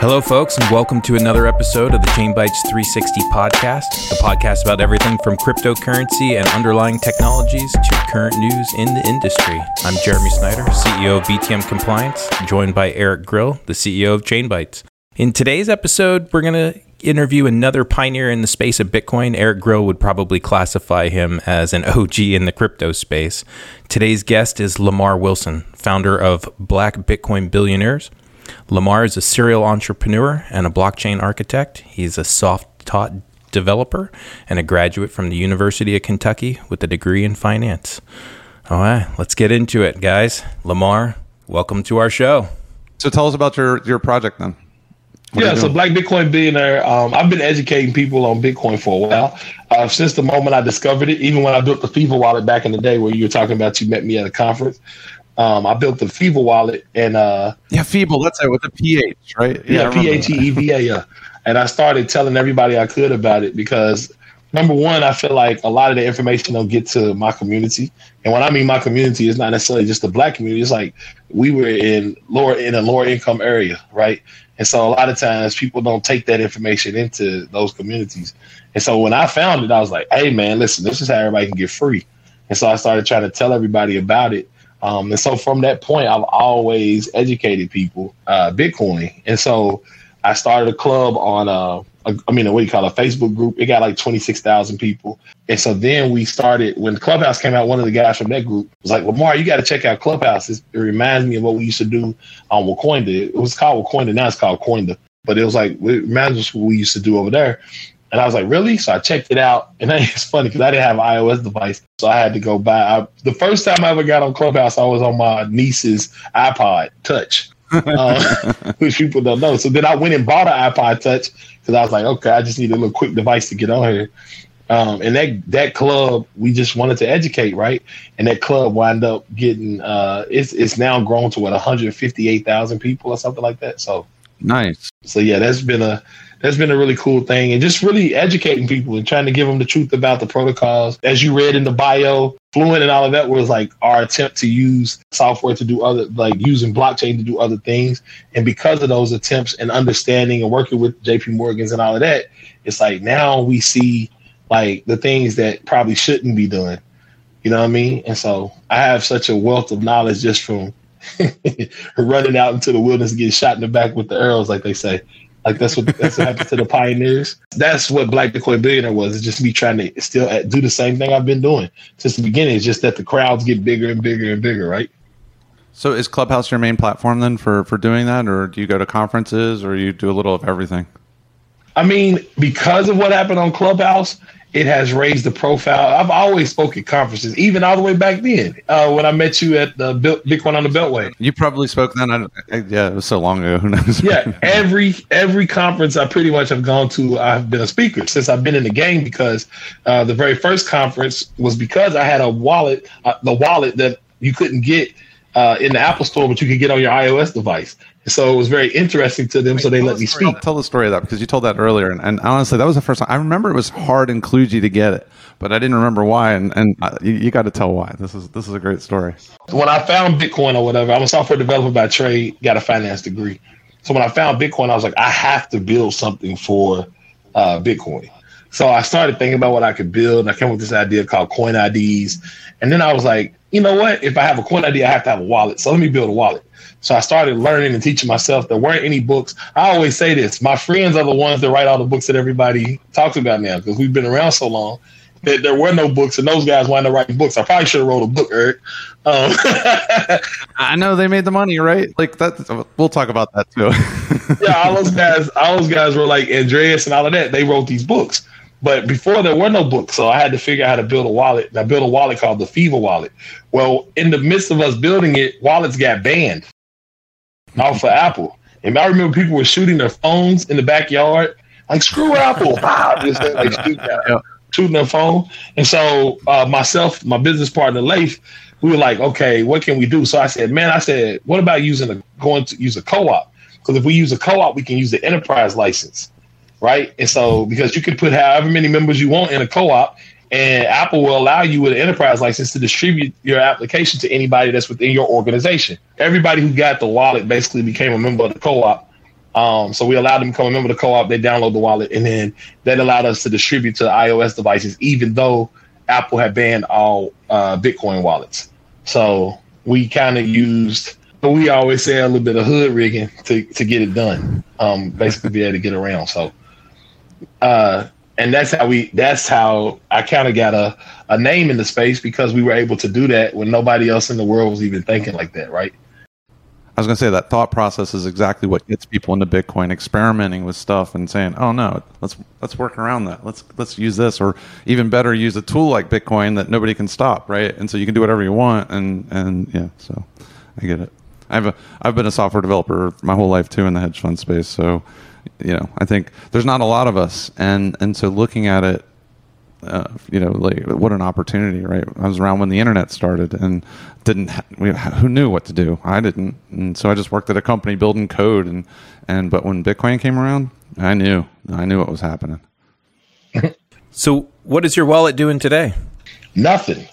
Hello, folks, and welcome to another episode of the Chain Bytes 360 podcast, the podcast about everything from cryptocurrency and underlying technologies to current news in the industry. I'm Jeremy Snyder, CEO of BTM Compliance, joined by Eric Grill, the CEO of Chain Bytes. In today's episode, we're going to interview another pioneer in the space of Bitcoin. Eric Grill would probably classify him as an OG in the crypto space. Today's guest is Lamar Wilson, founder of Black Bitcoin Billionaires. Lamar is a serial entrepreneur and a blockchain architect. He's a soft taught developer and a graduate from the University of Kentucky with a degree in finance. All right, let's get into it, guys. Lamar, welcome to our show. So tell us about your, your project then. What yeah, so Black Bitcoin Billionaire. Um, I've been educating people on Bitcoin for a while. Uh, since the moment I discovered it, even when I built the Pheeva wallet back in the day, where you were talking about, you met me at a conference. Um, I built the Pheeva wallet and uh, yeah, Pheeva. That's it with the PH, right? Yeah, P H E E V A. Yeah, and I started telling everybody I could about it because number one, I feel like a lot of the information don't get to my community, and when I mean my community, it's not necessarily just the black community. It's like we were in lower in a lower income area, right? And so a lot of times people don't take that information into those communities. And so when I found it, I was like, hey man, listen, this is how everybody can get free. And so I started trying to tell everybody about it. Um, and so from that point, I've always educated people uh, Bitcoin. And so I started a club on uh, a, I mean, what do you call it, a Facebook group? It got like 26,000 people. And so then we started, when Clubhouse came out, one of the guys from that group was like, Lamar, you got to check out Clubhouse. It reminds me of what we used to do on Wacoinda. It was called Wacoinda, now it's called Coinda. But it was like, it reminds us what we used to do over there. And I was like, really? So I checked it out. And it's funny because I didn't have an iOS device. So I had to go buy. I, the first time I ever got on Clubhouse, I was on my niece's iPod Touch, uh, which people don't know. So then I went and bought an iPod Touch because I was like, okay, I just need a little quick device to get on here. Um, and that that club, we just wanted to educate, right? And that club wound up getting uh, it's it's now grown to what 158,000 people or something like that. So nice. So yeah, that's been a that's been a really cool thing and just really educating people and trying to give them the truth about the protocols. As you read in the bio, Fluent and all of that was like our attempt to use software to do other, like using blockchain to do other things. And because of those attempts and understanding and working with JP Morgans and all of that, it's like now we see like the things that probably shouldn't be done. You know what I mean? And so I have such a wealth of knowledge just from running out into the wilderness, and getting shot in the back with the arrows, like they say. Like that's what that's what happened to the pioneers. That's what Black Bitcoin Billionaire was. It's just me trying to still uh, do the same thing I've been doing since the beginning. It's just that the crowds get bigger and bigger and bigger, right? So is Clubhouse your main platform then for for doing that, or do you go to conferences, or you do a little of everything? I mean, because of what happened on Clubhouse, it has raised the profile. I've always spoken at conferences, even all the way back then uh, when I met you at the Bitcoin on the Beltway. You probably spoke then. I, yeah, it was so long ago. Who knows? yeah, every every conference I pretty much have gone to, I've been a speaker since I've been in the game because uh, the very first conference was because I had a wallet, uh, the wallet that you couldn't get uh, in the Apple Store, but you could get on your iOS device. So it was very interesting to them. Wait, so they let me speak. I'll tell the story of that because you told that earlier, and, and, honestly, that was the first time I remember. It was hard and kludgy to get it, but I didn't remember why. And and uh, you, you got to tell why. This is this is a great story. When I found Bitcoin or whatever, I'm a software developer by trade, got a finance degree. So when I found Bitcoin, I was like, I have to build something for uh, Bitcoin. So I started thinking about what I could build, and I came up with this idea called Coin IDs. And then I was like, you know what? If I have a coin ID, I have to have a wallet. So let me build a wallet. So I started learning and teaching myself. There weren't any books. I always say this: my friends are the ones that write all the books that everybody talks about now because we've been around so long that there were no books, and those guys wind up writing books. I probably should have wrote a book, Eric. Um, I know they made the money, right? Like that. We'll talk about that too. yeah, all those guys, all those guys were like Andreas and all of that. They wrote these books. But before there were no books, so I had to figure out how to build a wallet. And I built a wallet called the Pheeva wallet. Well, in the midst of us building it, wallets got banned off of Apple. And I remember people were shooting their phones in the backyard, like screw Apple, just like shooting, shooting their phone. And so uh, myself, my business partner Leif, we were like, okay, what can we do? So I said, man, I said, what about using a going to use a co-op? Because if we use a co-op, we can use the enterprise license right? And so because you can put however many members you want in a co-op, and Apple will allow you with an enterprise license to distribute your application to anybody that's within your organization. Everybody who got the wallet basically became a member of the co-op. Um, so we allowed them to become a member of the co-op. They download the wallet, and then that allowed us to distribute to iOS devices, even though Apple had banned all uh, Bitcoin wallets. So we kind of used, but we always say a little bit of hood rigging to to get it done. Um, basically, be able to get around. So, uh, and that's how we. That's how I kind of got a a name in the space because we were able to do that when nobody else in the world was even thinking like that, right? I was going to say that thought process is exactly what gets people into Bitcoin, experimenting with stuff and saying, "Oh no, let's let's work around that. Let's let's use this, or even better, use a tool like Bitcoin that nobody can stop, right? And so you can do whatever you want, and and yeah, so I get it. I've a, I've been a software developer my whole life too in the hedge fund space, so you know I think there's not a lot of us, and and so looking at it uh, you know, like what an opportunity, right? I was around when the internet started and didn't, ha- we, who knew what to do? I didn't. And so I just worked at a company building code and, and, but when Bitcoin came around, I knew, I knew what was happening. so what is your wallet doing today? Nothing.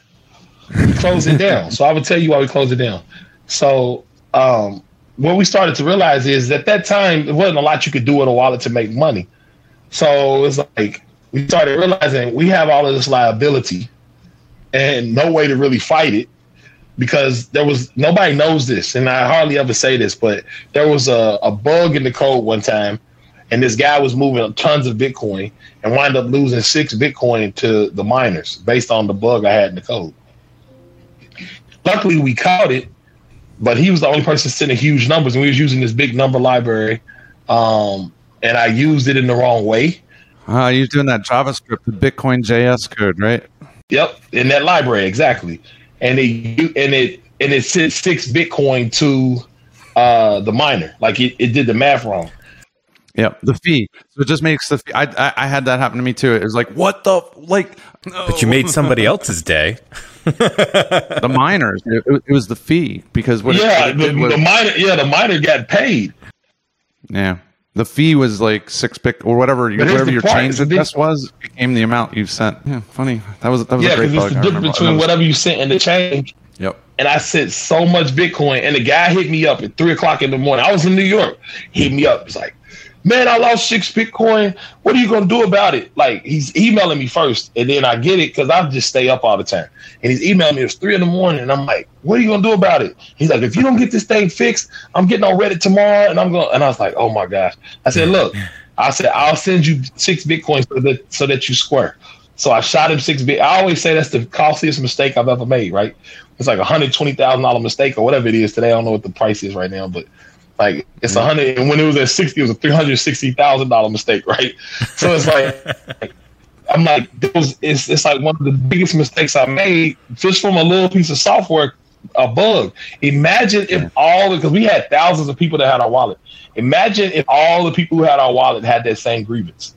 We closed it down. So I would tell you why we close it down. So, um, what we started to realize is that that time there wasn't a lot you could do with a wallet to make money. So it's like we started realizing we have all of this liability and no way to really fight it because there was nobody knows this. And i hardly ever say this but there was a, a bug in the code one time and this guy was moving tons of bitcoin and wound up losing six bitcoin to the miners based on the bug i had in the code. Luckily we caught it but he was the only person sending huge numbers and we was using this big number library um, and i used it in the wrong way uh, you're doing that JavaScript, the Bitcoin JS code, right? Yep, in that library exactly, and it and it and it sent six Bitcoin to uh, the miner, like it, it did the math wrong. Yeah, the fee. So it just makes the fee. I, I, I had that happen to me too. It was like, what the like? No. But you made somebody else's day. the miners. It, it, was the fee because what yeah, it, the, was, the miner. Yeah, the miner got paid. Yeah, the fee was like six pick or whatever you, whatever your change request was became the amount you sent. Yeah, funny. That was that was yeah, a great bug. the difference between whatever you sent and the change. Yep. And I sent so much Bitcoin, and the guy hit me up at three o'clock in the morning. I was in New York. He hit me up. He's like, man, I lost six Bitcoin. What are you gonna do about it? Like he's emailing me first, and then I get it because I just stay up all the time. And he's emailing me. It's three in the morning, and I'm like, what are you gonna do about it? He's like, if you don't get this thing fixed, I'm getting on Reddit tomorrow, and I'm going. And I was like, oh my gosh. I said, look, I said I'll send you six Bitcoins so that so that you square. So I shot him six bit. I always say that's the costliest mistake I've ever made. Right? It's like a hundred twenty thousand dollar mistake or whatever it is today. I don't know what the price is right now, but like it's a hundred, and when it was at sixty, it was a three hundred sixty thousand dollar mistake, right? So it's like I'm like, was, it's it's like one of the biggest mistakes I made just from a little piece of software, a bug. Imagine if all because we had thousands of people that had our wallet. Imagine if all the people who had our wallet had that same grievance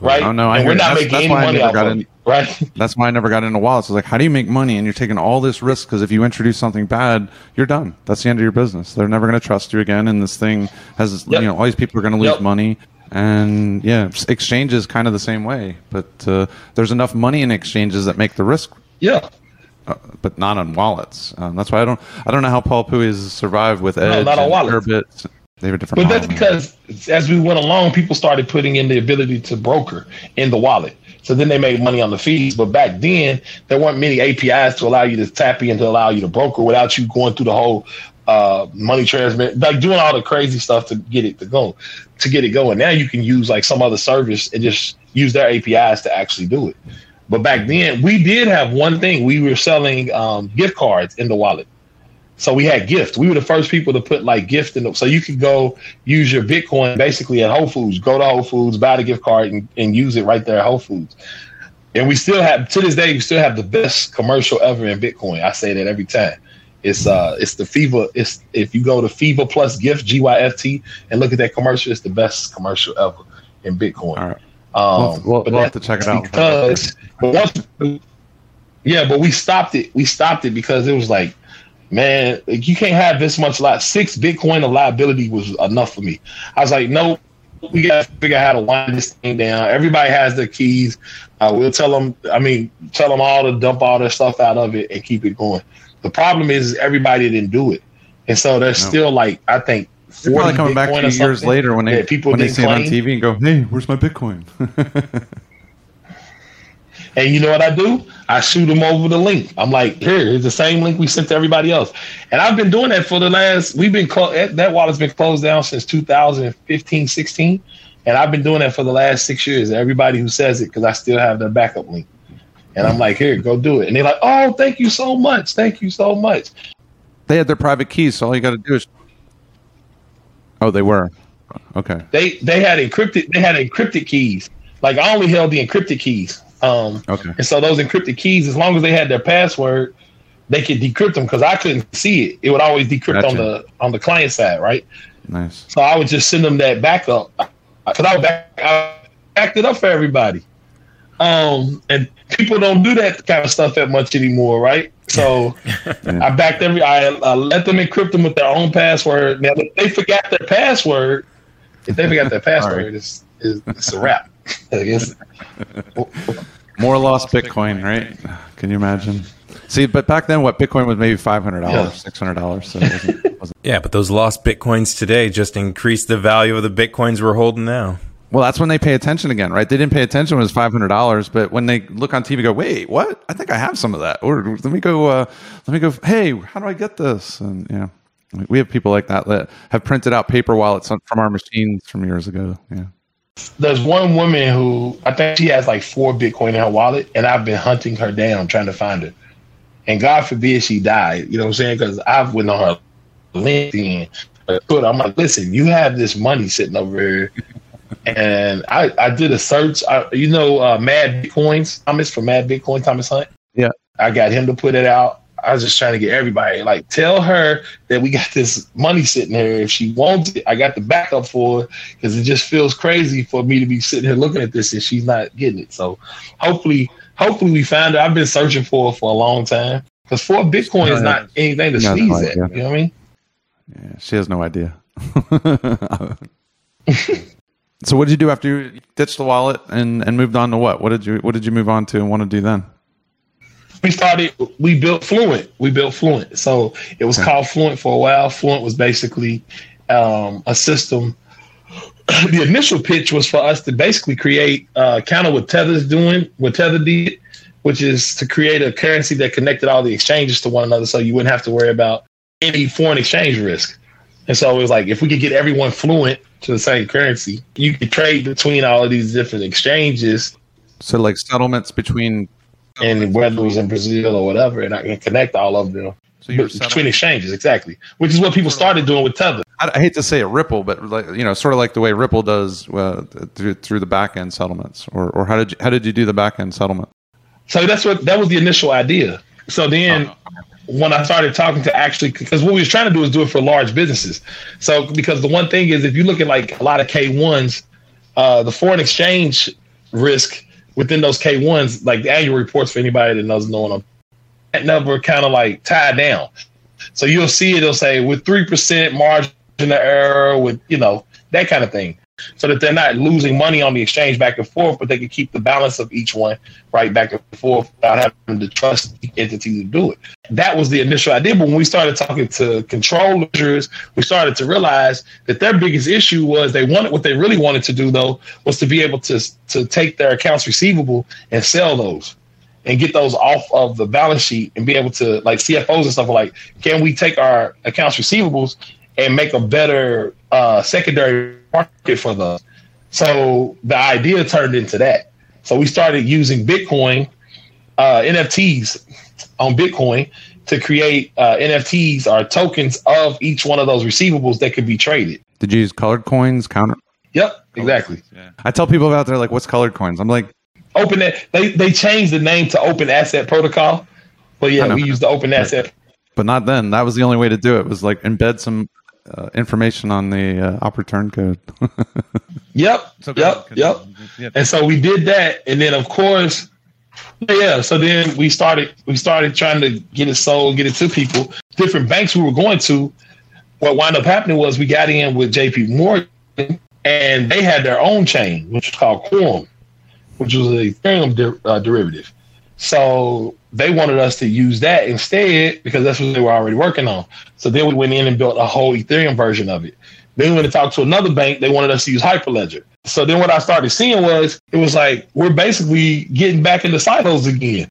right? Oh no, I and we're not that's, making any money out of it, right? That's why I never got into wallets. It's like, how do you make money? And you're taking all this risk because if you introduce something bad, you're done. That's the end of your business. They're never going to trust you again. And this thing has, yep. you know, all these people are going to lose yep. money. And yeah, exchange is kind of the same way. But uh, there's enough money in exchanges that make the risk. Yeah. Uh, but not on wallets. Um, that's why I don't. I don't know how Paul Puey has survived with Edge no, not on wallets. Airbitz they were different. But that's because as we went along, people started putting in the ability to broker in the wallet. So then they made money on the fees. But back then, there weren't many APIs to allow you to tap in to allow you to broker without you going through the whole uh, money transmit, like doing all the crazy stuff to get it to go, to get it going. Now you can use like some other service and just use their APIs to actually do it. But back then, we did have one thing: we were selling um, gift cards in the wallet. So we had gift. We were the first people to put like gift in. The, so you could go use your Bitcoin basically at Whole Foods. Go to Whole Foods, buy the gift card, and, and use it right there at Whole Foods. And we still have to this day, we still have the best commercial ever in Bitcoin. I say that every time. It's uh, it's the Pheeva. It's if you go to Pheeva plus gift G Y F T and look at that commercial, it's the best commercial ever in Bitcoin. All right. Um, we'll, we'll, we'll have to check it out because, but once, yeah, but we stopped it. We stopped it because it was like man, you can't have this much lot. Six Bitcoin of liability was enough for me. I was like, no, we got to figure out how to wind this thing down. Everybody has their keys. Uh, we'll tell them. I mean, tell them all to dump all their stuff out of it and keep it going. The problem is everybody didn't do it, and so there's no. still like I think They're probably coming back Bitcoin two years later when they people when they see it on. TV and go, "Hey, where's my Bitcoin?" And you know what I do? I shoot them over the link. I'm like, here, here's the same link we sent to everybody else. And I've been doing that for the last, we've been, clo- that wallet's been closed down since 2015, 16. And I've been doing that for the last six years. Everybody who says it, because I still have their backup link. And I'm like, here, go do it. And they're like, oh, thank you so much. Thank you so much. they had their private keys, so all you got to do is. Oh, they were. Okay. They they had encrypted, they had encrypted keys. Like I only held the encrypted keys. Um, Okay. And so those encrypted keys, as long as they had their password, they could decrypt them because I couldn't see it. It would always decrypt on the on the client side, right? Nice. So I would just send them that backup because I would back I backed it up for everybody. Um, and people don't do that kind of stuff that much anymore, right? So I backed every. I uh, let them encrypt them with their own password. Now, if they forgot their password, if they forgot their password, it's, it's, it's a wrap. I guess. More lost Bitcoin, right? Can you imagine? See, but back then, what Bitcoin was maybe five hundred dollars, Yeah. six hundred dollars. So wasn't, wasn't, Yeah, but those lost bitcoins today just increase the value of the bitcoins we're holding now. well, that's when they pay attention again, right? They didn't pay attention when it was five hundred dollars, but when they look on TV, go, wait, what? I think I have some of that. Or let me go. Uh, let me go. Hey, how do I get this? And yeah, we have people like that that have printed out paper wallets from our machines from years ago. Yeah. There's one woman who I think she has like four Bitcoin in her wallet, and I've been hunting her down trying to find her. And God forbid she died. You know what I'm saying? Because I've went on her LinkedIn, Twitter. I'm like, listen, you have this money sitting over here. And I, I did a search. I, you know, uh, Mad Bitcoins, Thomas from Mad Bitcoin, Thomas Hunt. Yeah. I got him to put it out. I was just trying to get everybody like tell her that we got this money sitting here. If she wants it, I got the backup for it because it just feels crazy for me to be sitting here looking at this and she's not getting it. So hopefully, hopefully we find her. I've been searching for her for a long time because four Bitcoin is not anything to Yeah, sneeze no at. You know what I mean? Yeah, she has no idea. so what did you do after you ditched the wallet and, and moved on to what? What did you what did you move on to and want to do then? We started we built fluent. We built fluent. So it was called fluent for a while. Fluent was basically um, a system. The initial pitch was for us to basically create uh, kind of what tether's doing what tether did which is to create a currency that connected all the exchanges to one another so you wouldn't have to worry about any foreign exchange risk. And so it was like if we could get everyone fluent to the same currency you could trade between all of these different exchanges. So like settlements between and whether it was in Brazil or whatever, and I can connect all of them so you're between exchanges, exactly. Which is what people started doing with Tether. I, I hate to say it Ripple, but like you know, sort of like the way Ripple does uh, through through the back end settlements, or or how did you how did you do the back end settlement? So that's what that was the initial idea. So then when I started talking to actually because what we was trying to do is do it for large businesses. So because the one thing is if you look at like a lot of K ones, uh, the foreign exchange risk within those K ones, like the annual reports for anybody that knows knowing them, that number kind of like tied down. So you'll see it, it'll say with three percent margin of error, with you know, that kind of thing. So that they're not losing money on the exchange back and forth, but they can keep the balance of each one right back and forth without having to trust the entity to do it. That was the initial idea. But when we started talking to controllers, we started to realize that their biggest issue was they wanted what they really wanted to do though was to be able to to take their accounts receivable and sell those and get those off of the balance sheet and be able to like CFOs and stuff like, can we take our accounts receivables and make a better uh, secondary market for those? So the idea turned into that. So we started using Bitcoin uh, NFTs on Bitcoin to create uh, NFTs or tokens of each one of those receivables that could be traded. Did you use colored coins? Counter. Yep, exactly. I tell people out there like, what's colored coins? I'm like, Open that they they changed the name to Open Asset Protocol, but yeah, we use the Open Asset. but not then. That was the only way to do it. Was like embed some uh, information on the uh, op return code. Yep, So go yep, ahead. yep. And so we did that, and then of course, yeah. So then we started we started trying to get it sold, get it to people. Different banks we were going to. What wound up happening was we got in with J.P. Morgan, and they had their own chain, which was called Quorum, which was a Ethereum de- uh, derivative. So they wanted us to use that instead because that's what they were already working on. So then we went in and built a whole Ethereum version of it. Then we talked to another bank, they wanted us to use Hyperledger. So then what I started seeing was it was like we're basically getting back into silos again.